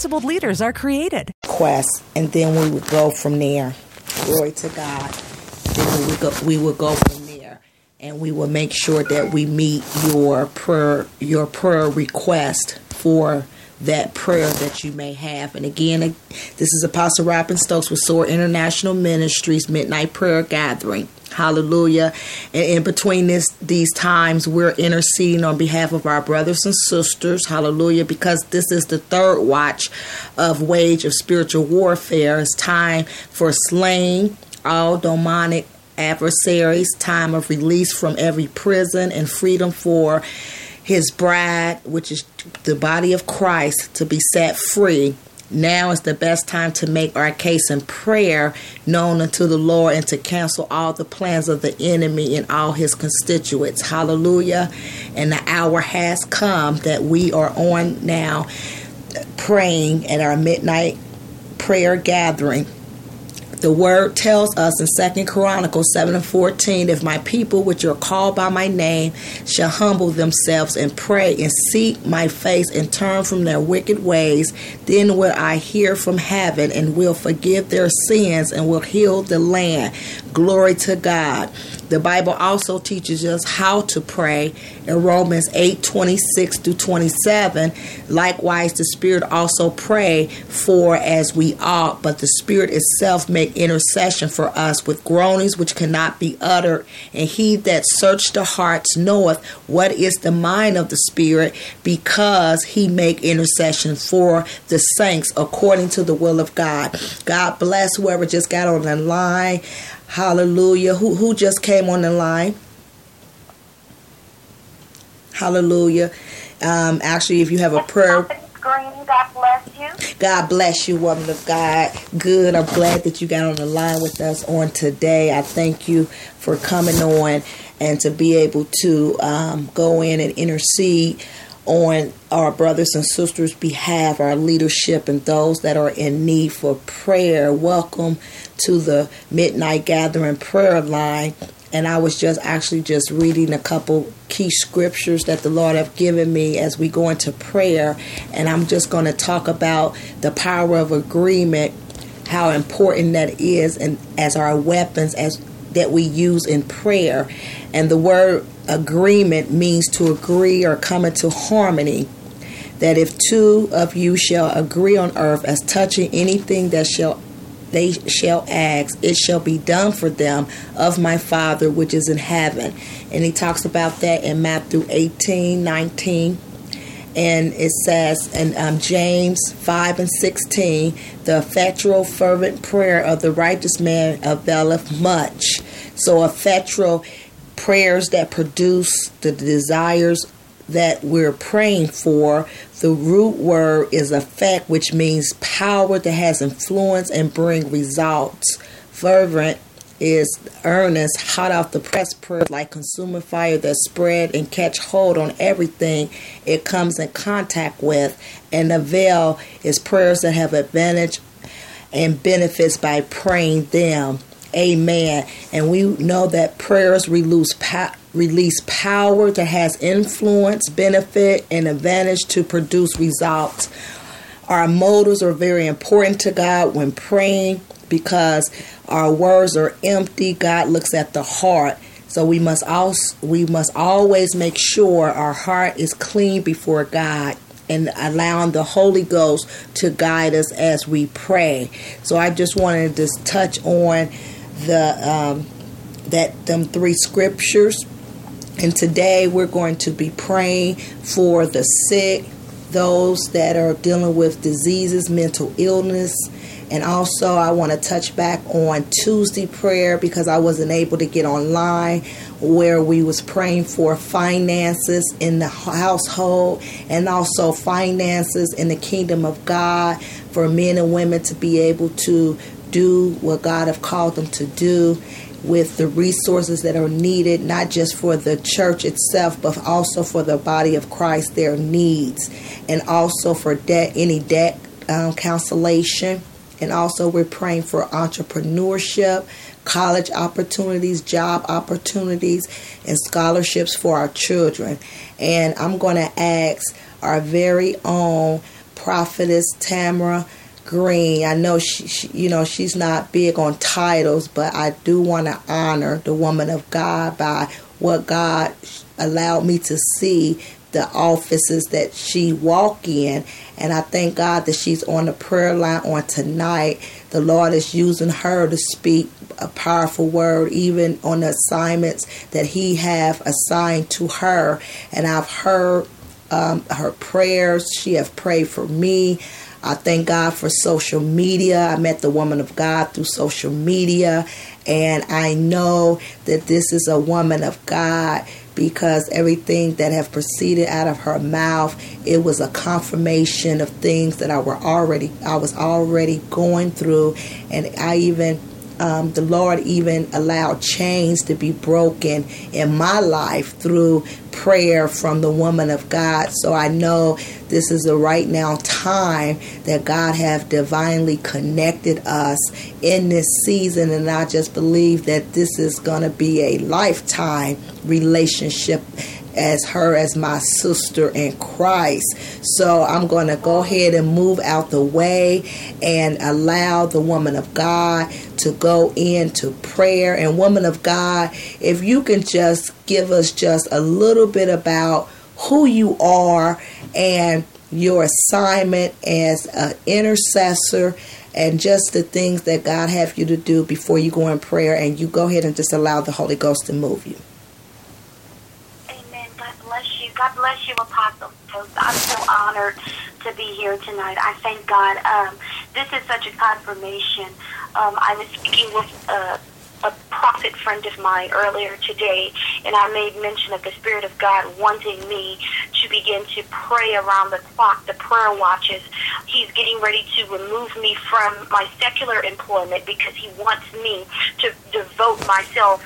principled leaders are created. Quest, and then we would go from there. Glory to God. Then we would go, we would go from there, and we will make sure that we meet your prayer your prayer request for that prayer that you may have. And again, this is Apostle Robin Stokes with SOAR International Ministries Midnight Prayer Gathering. Hallelujah. And in between this these times we're interceding on behalf of our brothers and sisters. Hallelujah. Because this is the third watch of wage of spiritual warfare. It's time for slaying all demonic adversaries, time of release from every prison and freedom for his bride, which is the body of Christ, to be set free now is the best time to make our case in prayer known unto the Lord and to cancel all the plans of the enemy and all his constituents. Hallelujah. And the hour has come that we are on now praying at our midnight prayer gathering the word tells us in Second Chronicles 7 and 14 if my people, which are called by my name, shall humble themselves and pray and seek my face and turn from their wicked ways, then will I hear from heaven and will forgive their sins and will heal the land. Glory to God. The Bible also teaches us how to pray in Romans 8 26 through 27. Likewise, the Spirit also pray for as we ought, but the Spirit itself make intercession for us with groanings which cannot be uttered. And he that searched the hearts knoweth what is the mind of the Spirit, because he make intercession for the saints according to the will of God. God bless whoever just got on the line. Hallelujah. Who who just came on the line? Hallelujah. Um, actually, if you have a prayer. God bless you. God bless you, woman of God. Good. I'm glad that you got on the line with us on today. I thank you for coming on and to be able to um, go in and intercede on our brothers and sisters' behalf, our leadership, and those that are in need for prayer. Welcome to the Midnight Gathering prayer line. And I was just actually just reading a couple key scriptures that the Lord have given me as we go into prayer. And I'm just going to talk about the power of agreement, how important that is, and as our weapons as that we use in prayer. And the word agreement means to agree or come into harmony. That if two of you shall agree on earth as touching anything that shall they shall ask, it shall be done for them of my Father which is in heaven. And he talks about that in Matthew 18 19. And it says in um, James 5 and 16, the effectual, fervent prayer of the righteous man availeth much. So, effectual prayers that produce the desires that we're praying for, the root word is effect, which means power that has influence and bring results. Fervent is earnest, hot off the press prayer, like consuming fire that spread and catch hold on everything it comes in contact with. And the veil is prayers that have advantage and benefits by praying them. Amen. And we know that prayers release, release power that has influence, benefit, and advantage to produce results. Our motives are very important to God when praying because our words are empty. God looks at the heart. So we must also we must always make sure our heart is clean before God and allowing the Holy Ghost to guide us as we pray. So I just wanted to touch on the um, that them three scriptures. And today we're going to be praying for the sick, those that are dealing with diseases, mental illness, And also, I want to touch back on Tuesday prayer because I wasn't able to get online where we was praying for finances in the household and also finances in the kingdom of God for men and women to be able to do what God have called them to do with the resources that are needed, not just for the church itself, but also for the body of Christ, their needs, and also for debt, any debt um, cancellation. And also, we're praying for entrepreneurship, college opportunities, job opportunities, and scholarships for our children. And I'm going to ask our very own prophetess Tamara Green. I know she, she, you know, she's not big on titles, but I do want to honor the woman of God by what God allowed me to see the offices that she walk in. And I thank God that she's on the prayer line on tonight. The Lord is using her to speak a powerful word even on the assignments that he have assigned to her. And I've heard um, her prayers. She have prayed for me. I thank God for social media. I met the woman of God through social media, and I know that this is a woman of God because everything that have proceeded out of her mouth it was a confirmation of things that I were already I was already going through. And I even um, the Lord even allowed chains to be broken in my life through prayer from the woman of God. So I know this is the right now time that God have divinely connected us in this season, and I just believe that this is going to be a lifetime relationship as her as my sister in Christ. So I'm going to go ahead and move out the way and allow the woman of God to go into prayer. And woman of God, if you can just give us just a little bit about who you are and your assignment as an intercessor and just the things that God have you to do before you go in prayer and you go ahead and just allow the Holy Ghost to move you. God bless you, Apostle. I'm so honored to be here tonight. I thank God. Um, this is such a confirmation. Um, I was speaking with uh, a prophet friend of mine earlier today, and I made mention of the Spirit of God wanting me to begin to pray around the clock, the prayer watches. He's getting ready to remove me from my secular employment because he wants me to devote myself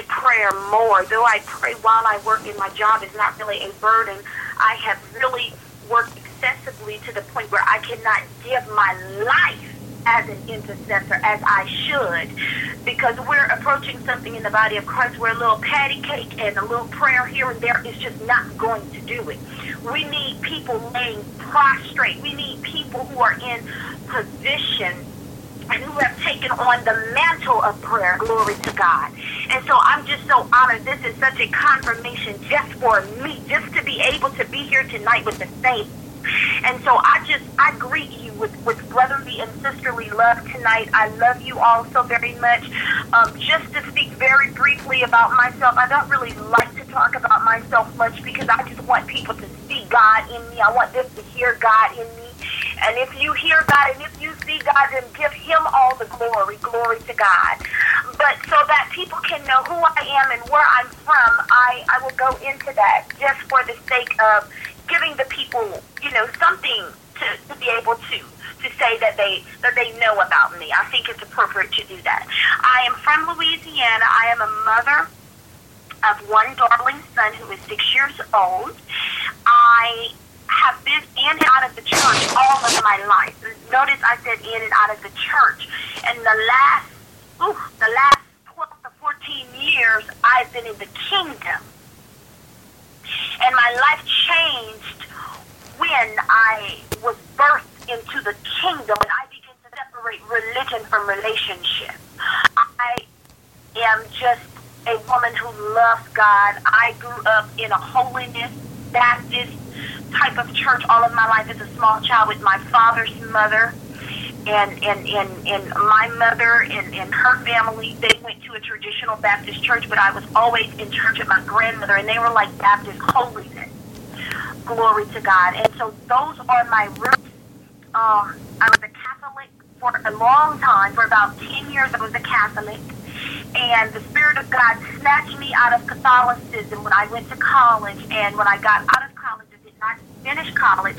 to prayer more. Though I pray while I work and my job is not really a burden, I have really worked excessively to the point where I cannot give my life as an intercessor as I should because we're approaching something in the body of Christ where a little patty cake and a little prayer here and there is just not going to do it. We need people laying prostrate. We need people who are in position and who have taken on the mantle of prayer. Glory to God. And so I'm just so honored. This is such a confirmation just for me, just to be able to be here tonight with the saints and so I just, I greet you with, with brotherly and sisterly love tonight. I love you all so very much. Um, just to speak very briefly about myself, I don't really like to talk about myself much because I just want people to see God in me. I want them to hear God in me. And if you hear God and if you see God, then give Him all the glory. Glory to God. But so that people can know who I am and where I'm from, I, I will go into that just for the sake of giving the people, you know, something to, to be able to to say that they that they know about me. I think it's appropriate to do that. I am from Louisiana. I am a mother of one darling son who is six years old. I have been in and out of the church all of my life. Notice I said in and out of the church. And the last, ooh, the last 12 to 14 years, I've been in the kingdom. And my life changed when I was birthed into the kingdom and I began to separate religion from relationship. I am just a woman who loves God. I grew up in a holiness Baptist type of church all of my life as a small child with my father's mother and and and, and my mother and, and her family they went to a traditional Baptist church, but I was always in church with my grandmother, and they were like Baptist holiness. Glory to God. And so those are my roots. Um, I was a Catholic for a long time. For about 10 years, I was a Catholic. And the Spirit of God snatched me out of Catholicism when I went to college. And when I got out of college, I did not finish college.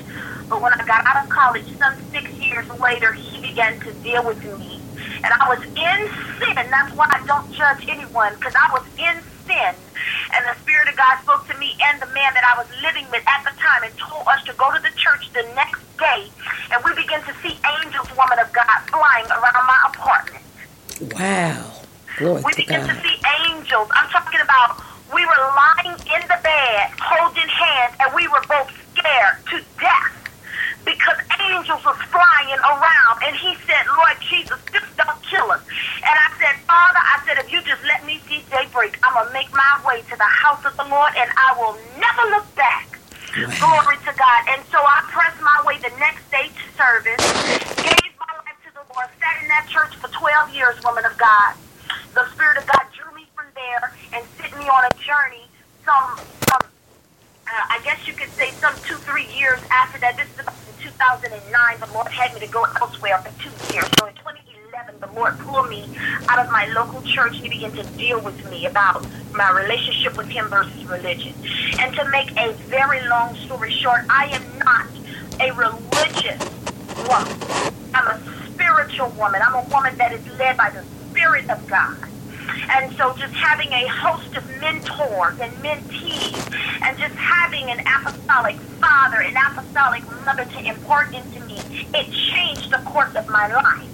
But when I got out of college, some six years later, He began to deal with me. And I was in sin. That's why I don't judge anyone, because I was in sin. And the Spirit of God spoke to me and the man that I was living with at the time and told us to go to the church the next day. And we began to see angels, woman of God, flying around my apartment. Wow. Glory we began God. to see angels. I'm talking about we were lying in the bed, holding hands, and we were both scared to death because angels was flying around. And he said, Lord Jesus, just don't kill us. And I said, Father, I said, if you just let me see daybreak, I'm going to make my way to the house of the Lord, and I will never look back. Glory to God. And so I pressed my way the next day to service, gave my life to the Lord, sat in that church for 12 years, woman of God. The Spirit of God drew me from there and sent me on a journey some, some uh, I guess you could say some two, three years after that. This is about 2009. The Lord had me to go elsewhere for two years. So in 2011, the Lord pulled me out of my local church. And he began to deal with me about my relationship with Him versus religion. And to make a very long story short, I am not a religious woman. I'm a spiritual woman. I'm a woman that is led by the Spirit of God. And so just having a host of mentors and mentees and just having an apostolic father an apostolic mother to impart into me, it changed the course of my life.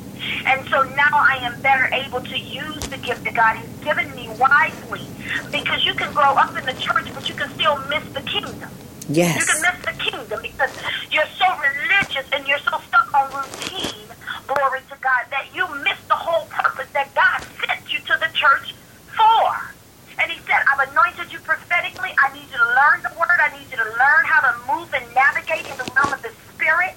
And so now I am better able to use the gift that God has given me wisely because you can grow up in the church, but you can still miss the kingdom. Yes. You can miss the kingdom because you're so religious and you're so stuck on routine, glory to God, that you miss the whole purpose that God sent you to the church for. And he said, I've anointed you prophetically. I need you to learn the word. I need you to learn how to move and navigate in the realm of the spirit.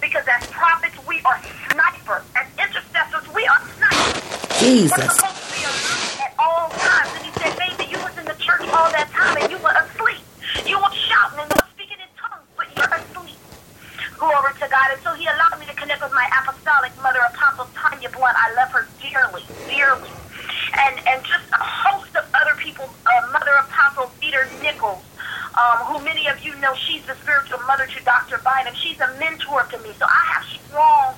Because as prophets, we are snipers. As intercessors, we are snipers. We're Jesus. supposed to be alert at all times. And he said, baby, you was in the church all that time and you were asleep. You were shouting and you were speaking in tongues, but you're asleep. Glory to God. And so he allowed me to connect with my apostolic mother, Apostle Tanya Blunt. I love her dearly, dearly. And and just a host of other people, uh, Mother Apostle Peter Nichols, um, who many of you know, she's the spiritual mother to Dr. Bynum. She's a mentor to me. So I have strong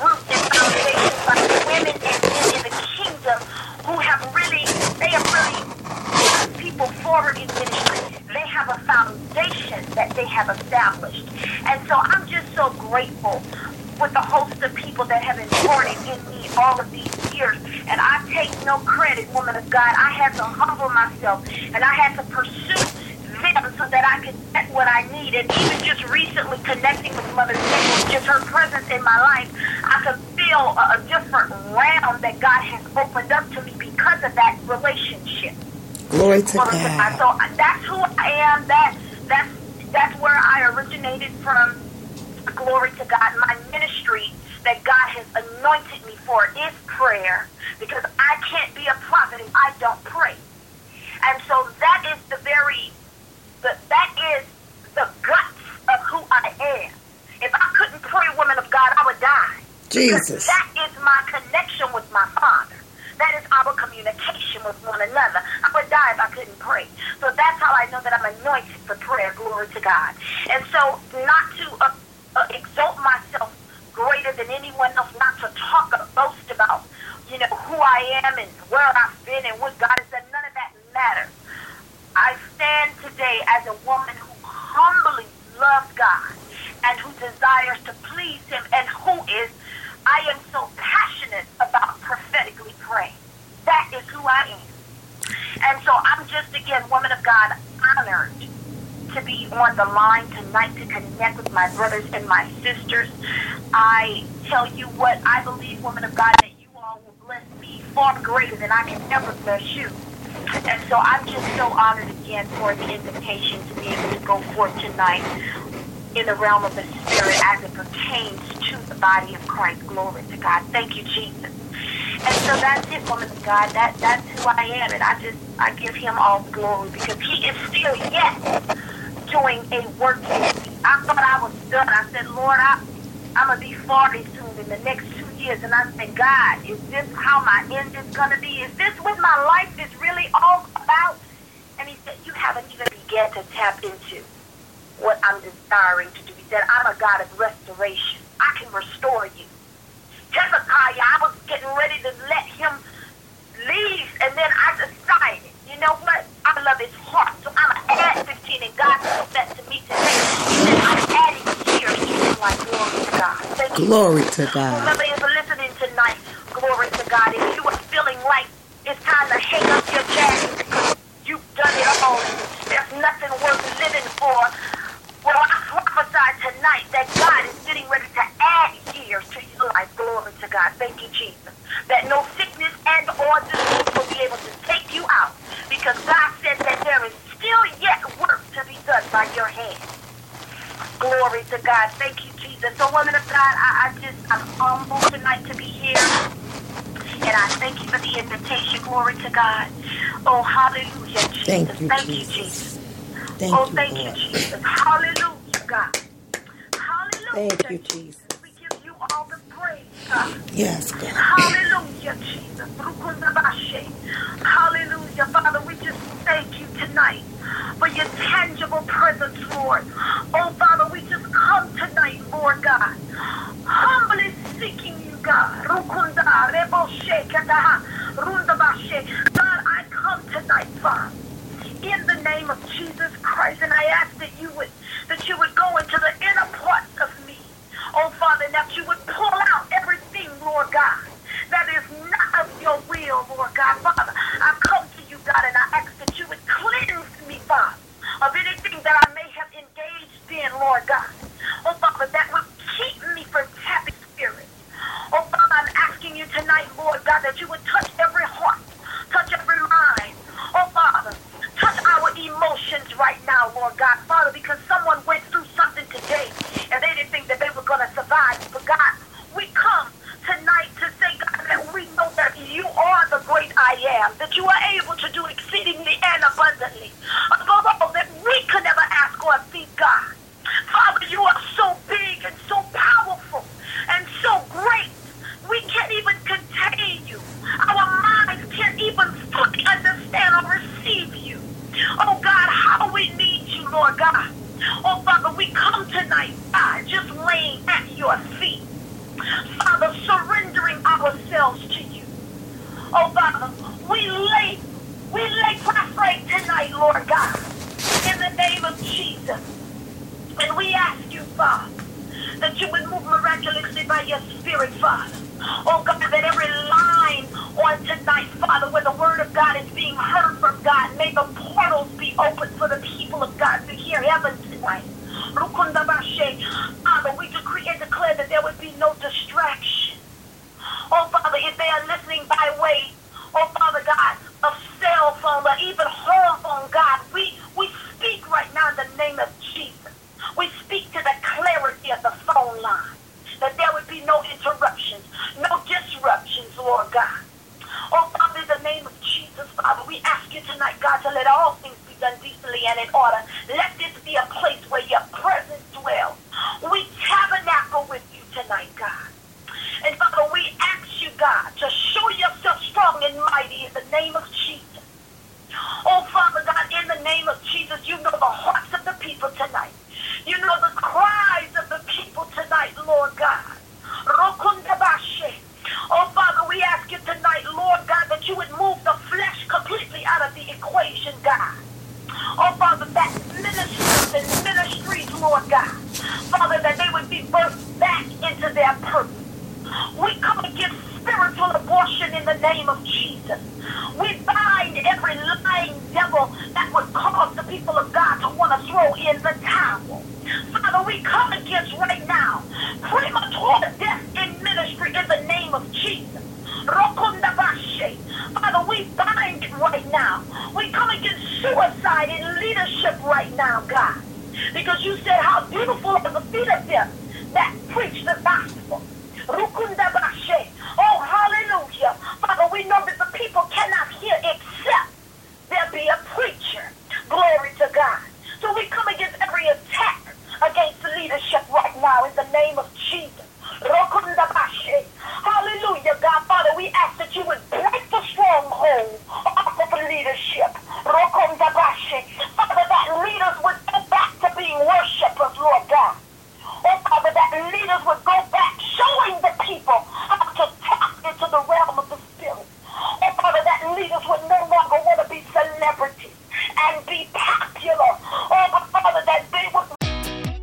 roots and foundations like women and men in the kingdom who have really, they have really pushed people forward in ministry. They have a foundation that they have established. And so I'm just so grateful with the host of people that have imparted in me all of these years. And I take no credit, woman of God. I had to humble myself and I had to pursue them so that I could get what I needed. Even just recently connecting with Mother Nichols, just her presence in my life, I could feel a, a different realm that God has opened up to me because of that relationship. Glory to God. So uh, that's who I am. That that's that's where I originated from. Glory to God. My ministry that God has anointed me for is prayer because I can't be a prophet if I don't pray. And so that is the very the, that is the guts of who I am. If I couldn't pray, woman of God, I would die. Because Jesus. That is my connection with my Father. That is our communication with one another. I would die if I couldn't pray. So that's how I know that I'm anointed for prayer. Glory to God. And so not to uh, uh, exalt myself greater than anyone else, not to talk or boast about, you know, who I am and where I've been and what God has done. None of that matters. I stand today as a woman who humbly loves God and who desires to please Him and who is, I am so passionate about prophetically praying. That is who I am. And so I'm just, again, woman of God, honored to be on the line tonight to connect with my brothers and my sisters. I tell you what, I believe, woman of God, that you all will bless me far greater than I can ever bless you. And so I'm just so honored again for the invitation to be able to go forth tonight in the realm of the Spirit as it pertains to the body of Christ. Glory to God. Thank you, Jesus. And so that's it, woman of God. That that's who I am, and I just I give Him all glory because He is still yet doing a work in me. I thought I was done. I said, Lord, I I'm gonna be forty soon in the next two years, and I said, God, is this how my end is gonna be? Is this what my life is really all about? And He said, You haven't even began to tap into what I'm desiring to do. He said, I'm a God of restoration. I can restore you. Hezekiah, I was getting ready to let him leave, and then I decided, you know what? I love his heart, so I'm going to add 15, and God said that to me today. He said, I'm adding years to my glory to God. Thank glory you. to God. Remember God. Oh, hallelujah, Jesus. Thank you, thank Jesus. You, Jesus. Thank oh, you, thank you, Jesus. Hallelujah, God. Hallelujah. Thank you, Jesus. of Jesus Christ. And I ask that you would that you would go into the inner parts of me, oh Father, that you would pull out everything, Lord God, that is not of your will, Lord God. Father, Father. That you would move miraculously by your spirit, Father. Oh God, that every line on tonight, Father, where the word of God is being heard from God, may the portals be open for the people of God to hear heaven tonight.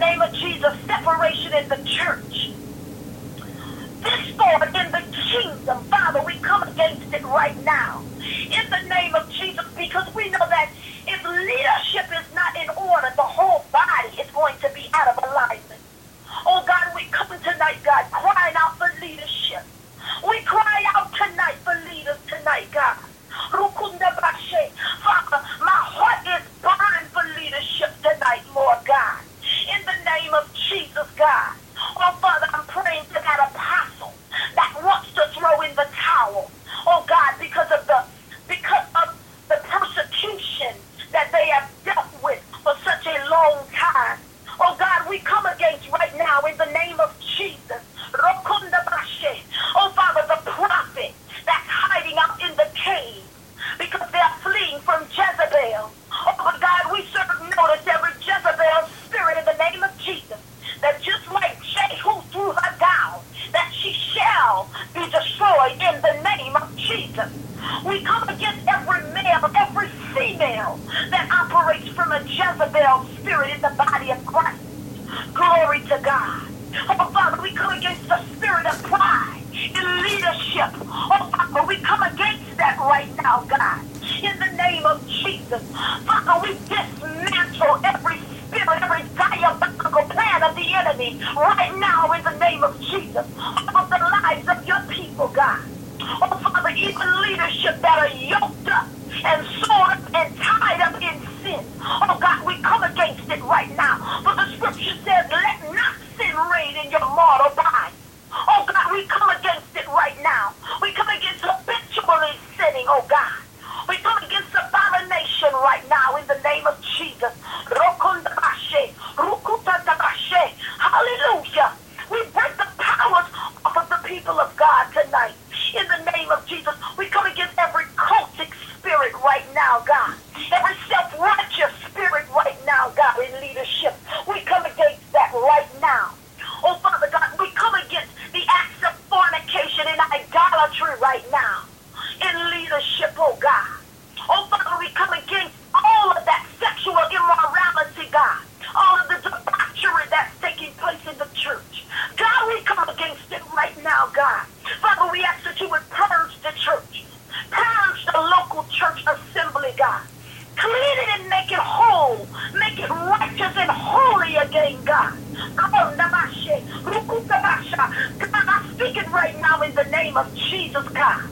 name of Jesus, separation in the church. This thorn in the kingdom, Father, we come against it right now. In the name of Jesus, because we know that if leadership is not in order, the whole body is going to be out of alignment. Oh God, we come tonight, God, in the body of Christ. Glory to God. Oh, Father, we come against the spirit of pride in leadership. Oh, Father, we come against that right now, God. In the name of Jesus. Father, we dismantle every spirit, every diabolical plan of the enemy right now in the name of Jesus. Over the lives of your people, God. Oh, Father, even leadership that are yoked up and Jesus car.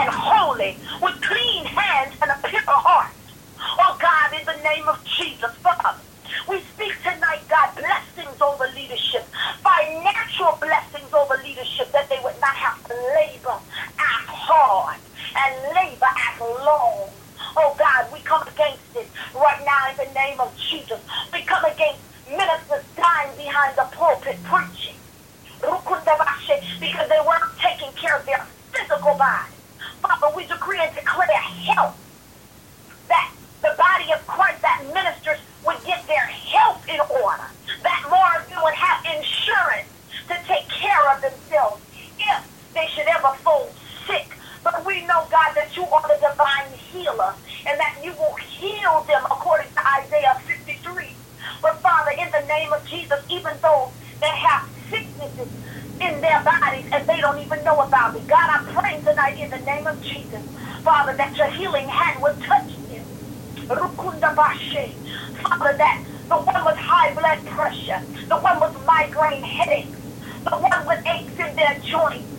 And holy, with clean hands and a pure heart. Oh God, in the name of Jesus, Father, we speak tonight, God, blessings over leadership, financial blessings over leadership, that they would not have to labor as hard and labor as long. Oh God, we come against it right now in the name of Jesus. We come against ministers dying behind the pulpit preaching. Because they weren't taking care of their physical body. Father, we decree and declare health. That the body of Christ that ministers would get their health in order. That more of them would have insurance to take care of themselves if they should ever fall sick. But we know, God, that you are the divine healer and that you will heal them according to Isaiah 53. But Father, in the name of Jesus, even though they have sicknesses in their bodies and they don't even know about it, God, I pray tonight in the name of Jesus, Father, that your healing hand would touch them. Father, that the one with high blood pressure, the one with migraine headaches, the one with aches in their joints,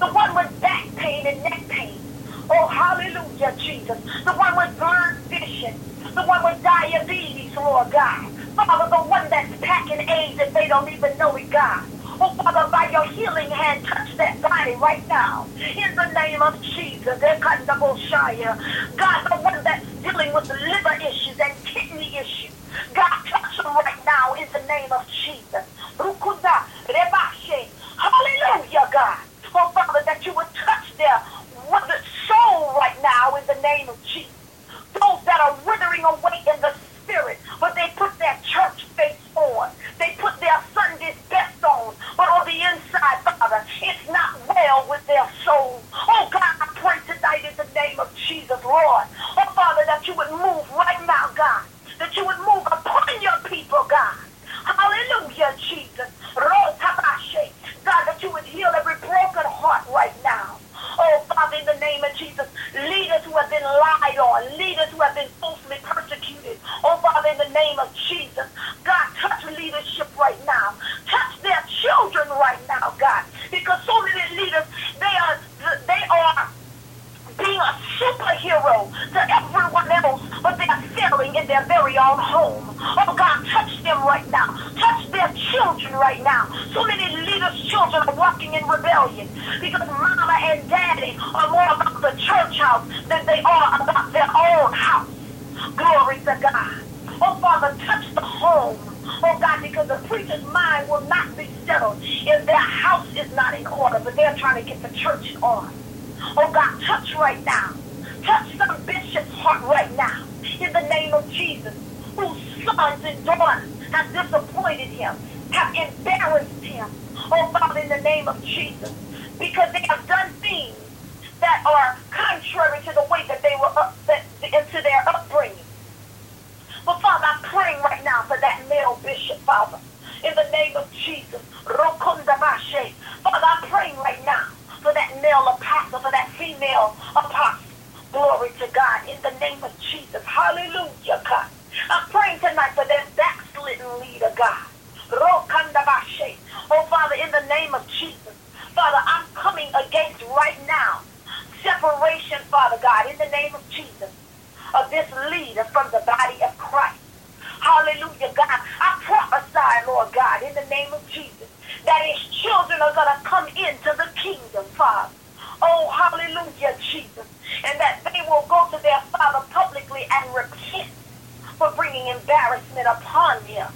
the one with back pain and neck pain. Oh, hallelujah, Jesus. The one with blurred vision, the one with diabetes, Lord God. Father, the one that's packing AIDS and they don't even know it, God. Oh, Father, by your healing hand, touch that body right now. In the name of Jesus. God, the one that's dealing with liver issues and kidney issues. God, touch them right now in the name of Jesus. Hallelujah, God. Oh, Father, that you would touch their soul right now in the name of Jesus. Those that are withering away in the spirit, but they put their church face on. They put their Sunday's best on. But on the inside, Father, it's not well with their soul. Oh, God, I pray tonight in the name of Jesus, Lord. Oh, Father, that you would move right now, God. That you would move upon your people, God. Hallelujah, Jesus. God, that you would heal every broken heart right now. Oh, Father, in the name of Jesus, leaders who have been lied on, leaders who have been falsely persecuted. Oh, Father, in the name of Jesus, God, touch leadership right now. Touch their children right now, God. Because so many leaders, they are, they are being a superhero to everyone else, but they are failing in their very own home. Oh God, touch them right now. Touch their children right now. So many leaders' children are walking in rebellion because mama and daddy are more about the church house than they are about their own house. Glory to God. Oh Father, touch the home. Oh God, because the preacher's mind will not be settled if their house is not in order, but they're trying to get the church order. Oh God, touch right now. Touch some bishop's heart right now. In the name of Jesus, whose sons and daughters have disappointed him, have embarrassed him. Oh Father, in the name of Jesus, because they have done things that are contrary to the way that they were up, into their upbringing. But Father, I'm praying right now for that male bishop, Father. In the name of Jesus. Father, I'm praying right now for that male apostle, for that female apostle. Glory to God in the name of Jesus. Hallelujah, God. I'm praying tonight for that backslidden leader, God. Oh, Father, in the name of Jesus. Father, I'm coming against right now separation, Father God, in the name of Jesus, of this leader from the body of Christ. hallelujah, God. I prophesy, Lord God, in the name of Jesus, that his children are going to come into the kingdom, Father. Oh, hallelujah, Jesus. And that they will go to their father publicly and repent for bringing embarrassment upon him.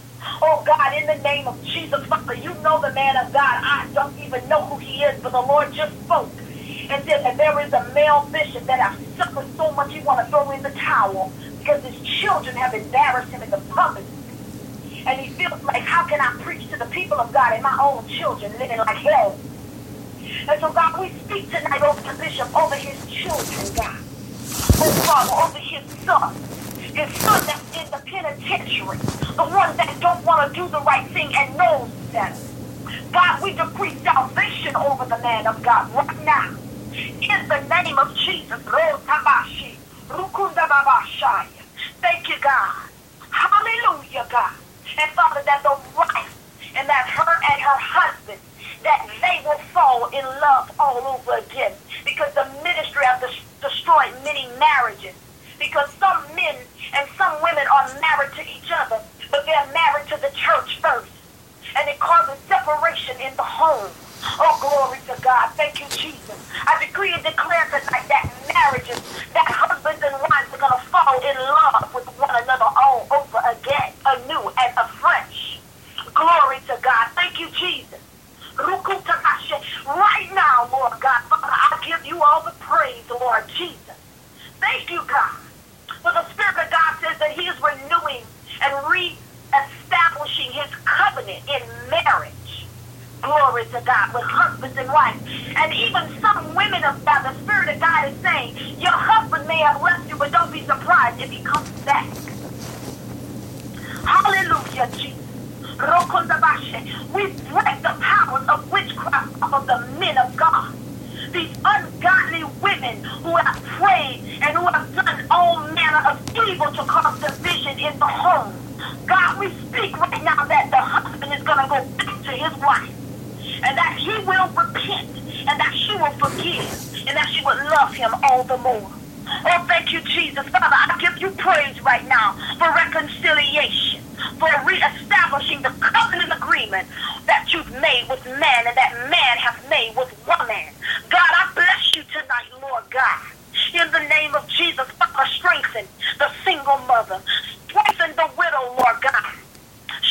Oh God, in the name of Jesus, Father, you know the man of God. I don't even know who he is, but the Lord just spoke and said that there is a male bishop that has suffered so much he want to throw in the towel because his children have embarrassed him in the public. And he feels like, how can I preach to the people of God and my own children living like hell? And so, God, we speak tonight over the bishop, over his children, God. Oh, Father, over his son. His son that's in the penitentiary. The one that don't want to do the right thing and knows better. God, we decree salvation over the man of God right now. In the name of Jesus. Thank you, God. Hallelujah, God. And Father, that the wife and that her and her husband, that they will fall in love all over again. Because the ministry has destroyed many marriages. Because some men and some women are married to each other, but they're married to the church first. And it causes separation in the home. Oh, glory to God. Thank you, Jesus. I decree and declare tonight that marriages, that husbands and wives are going to fall in love with one another all over again, anew and afresh. Glory to God. Thank you, Jesus. Right now, Lord God, Father, I give you all the praise, Lord Jesus. Thank you, God. For the Spirit of God says that He is renewing and re-establishing His covenant in marriage. Glory to God with husbands and wives. And even some women of God, the Spirit of God is saying, your husband may have left you, but don't be surprised if he comes back. Hallelujah, Jesus. We break the powers of witchcraft off of the men of God. These ungodly women who have prayed and who have done all manner of evil to cause division in the home. God, we speak right now that the husband is going to go back to his wife and that he will repent and that she will forgive and that she will love him all the more. Oh, thank you, Jesus. Father, I give you praise right now for reconciliation, for reestablishing the covenant agreement that you've made with man and that man has made with woman. God, I bless you tonight, Lord God. In the name of Jesus, Father, strengthen the single mother. Strengthen the widow, Lord God.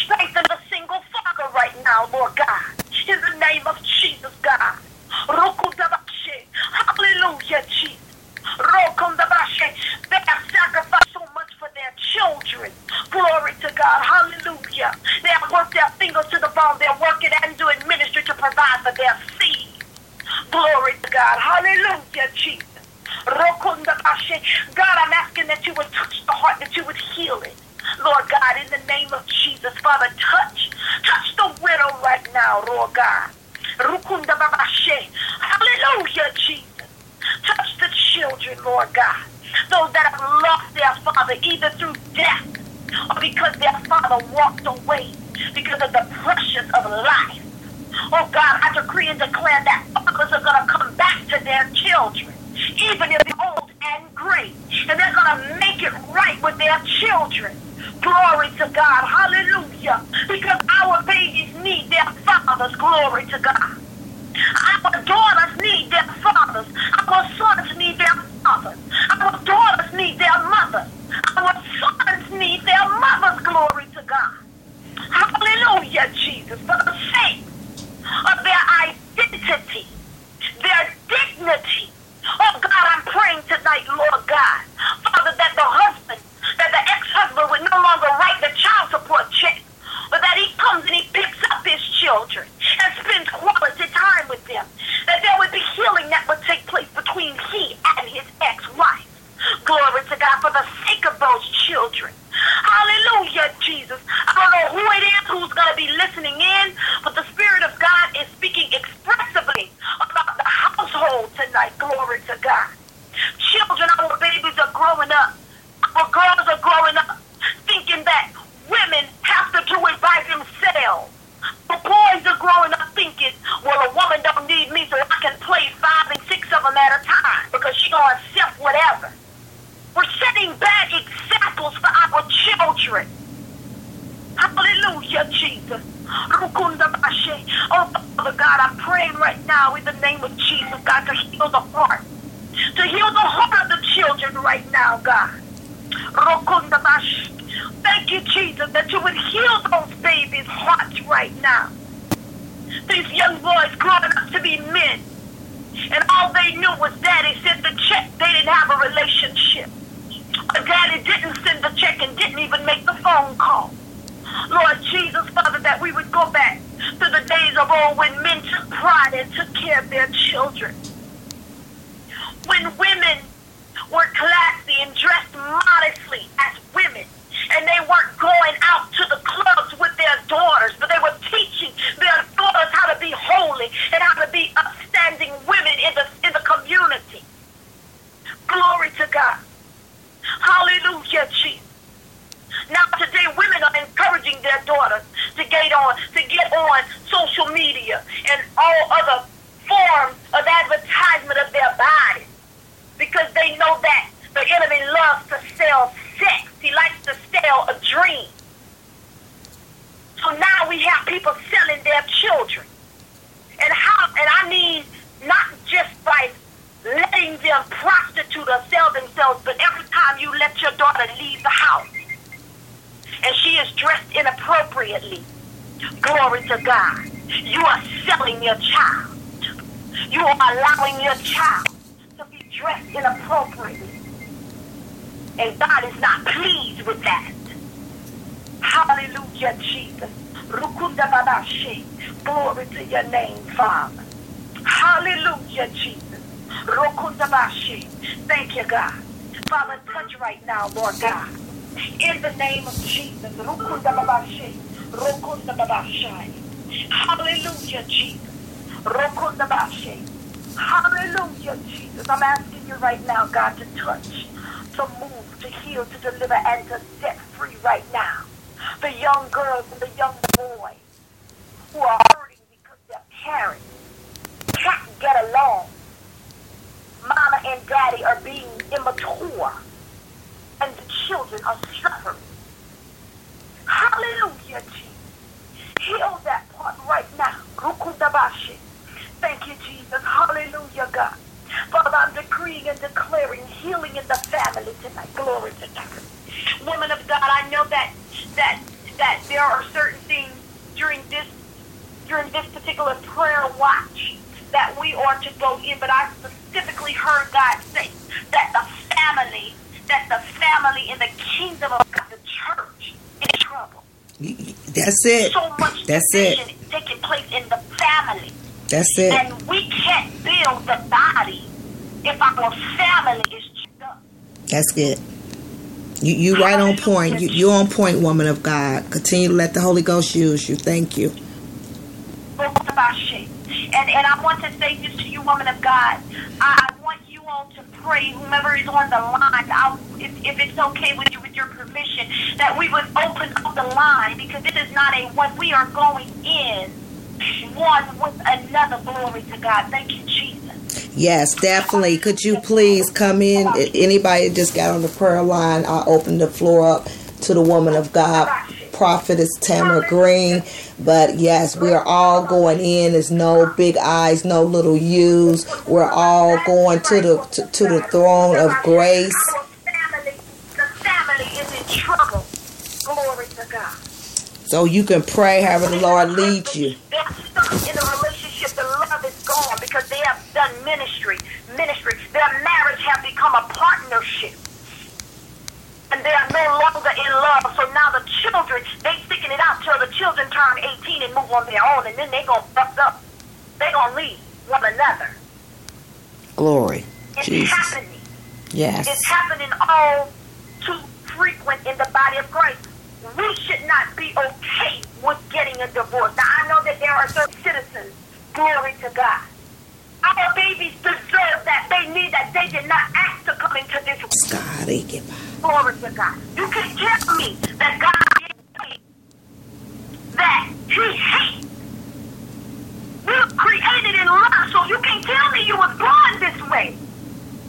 Strengthen the single father right now, Lord God in the name of Jesus, God. Hallelujah, Jesus. They have sacrificed so much for their children. Glory to God. Hallelujah. They have worked their fingers to the bone. They're working and doing ministry to provide for their seed. Glory to God. Hallelujah, Jesus. God, I'm asking that you would touch the heart, that you would heal it. Lord God, in the name of Jesus, Father, touch, touch the widow right now, Lord God. Hallelujah, Jesus. Touch the children, Lord God. Those that have lost their father either through death or because their father walked away because of the pressures of life. Oh God, I decree and declare that fathers are going to come back to their children, even if they're old and gray, make it right with their children. Glory to God. Hallelujah. Because our babies need their fathers. Glory to God. Our daughters need their fathers. Our sons need their fathers. Our daughters need their mothers. Our sons need their mothers. Glory to God. Hallelujah, Jesus. For the sake of their identity, their dignity. Oh God, I'm praying tonight, Lord God. Father, that the husband that the ex-husband would no longer write the child support check, but that he comes and he picks up his children and spends quality time with them. That there would be healing that would take place between he and his ex-wife. Glory to God for the sake of those children. Hallelujah, Jesus. I don't know who it is who's going to be listening in, but the Spirit of God is speaking expressively about the household tonight. Glory to God. Children, our babies are growing up but girls are growing up thinking that women have to do it by themselves. The boys are growing up thinking, well, a woman don't need me so I can play five and six of them at a time because she gonna accept whatever. We're setting bad examples for our children. Hallelujah, Jesus. Rukunda Bashe. Oh, Father God, I'm praying right now in the name of Jesus, God, to heal the heart. To heal the heart of the children right now, God. Thank you, Jesus, that you would heal those babies' hearts right now. These young boys growing up to be men. And all they knew was daddy sent the check. They didn't have a relationship. Daddy didn't send the check and didn't even make the phone call. Lord Jesus, Father, that we would go back to the days of old when men took pride and took care of their children. When women were classy and dressed modestly as women and they weren't going out to the clubs with their daughters, but they were teaching their daughters how to be holy and how to be upstanding women in the in the community. Glory to God. Hallelujah, Jesus. Now today women are encouraging their daughters to get on to get on social media and all other forms of advertisement of their bodies because they know that the enemy loves to sell sex. He likes to sell a dream. So now we have people selling their children. And how and I mean not just by letting them prostitute or sell themselves, but every time you let your daughter leave the house and she is dressed inappropriately, glory to God, you are selling your child. You are allowing your child to be dressed inappropriately. And God is not pleased with that. Hallelujah, Jesus. Glory to your name, Father. Hallelujah, Jesus. Thank you, God. Father, touch right now, Lord God. In the name of Jesus. Hallelujah, Jesus. Hallelujah, Jesus. I'm asking you right now, God, to touch, to move, to heal, to deliver, and to set free right now. The young girls and the young boys who are hurting because their parents can't get along. Mama and daddy are being immature, children are suffering. Hallelujah, Jesus. Heal that part right now. Thank you, Jesus. Hallelujah, God. Father, I'm decreeing and declaring healing in the family tonight. Glory to God. Woman of God, I know that that that there are certain things during this during this particular prayer watch that we are to go in, but I specifically heard God say that the family, that the family in the kingdom of God, the church, is in trouble. That's it. So much That's it. division is taking place in the family. That's it. And we can't build the body if our family is checked up. That's good. You you right on point. You you on point, woman of God. Continue to let the Holy Ghost use you. Thank you. And and I want to say this to you, woman of God. I want you all to pray, whomever is on the line, I'll, if, if it's okay with you, with your permission, that we would open up the line because this is not a one. We are going in one with another. Glory to God. Thank you, Jesus. Yes, definitely. Could you please come in? Anybody just got on the prayer line, I'll open the floor up to the woman of God, prophetess Tamara Green. But yes, we are all going in. There's no big eyes, no little U's. We're all going to the to, to the throne of grace. Our family, the family is in trouble. Glory to God. So you can pray however the Lord leads you. They're stuck in a relationship. The love is gone because they have done ministry. Ministry. Their marriage have become a partnership. And they are no longer in love. So now the children, they sticking it out till the children turn 18 and move on their own. And then they to bust up. they to leave one another. Glory. It's Jesus. happening. Yes. It's happening all too frequent in the body of Christ. We should not be okay with getting a divorce. Now, I know that there are certain citizens, glory to God. Our babies deserve that. They need that. They did not ask to come into this. God, Glory to God. You can tell me that God did that He hates. We were created in love, so you can't tell me you was born this way.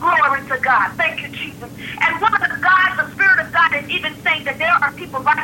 Glory to God. Thank you, Jesus. And one of the God, the Spirit of God is even saying that there are people right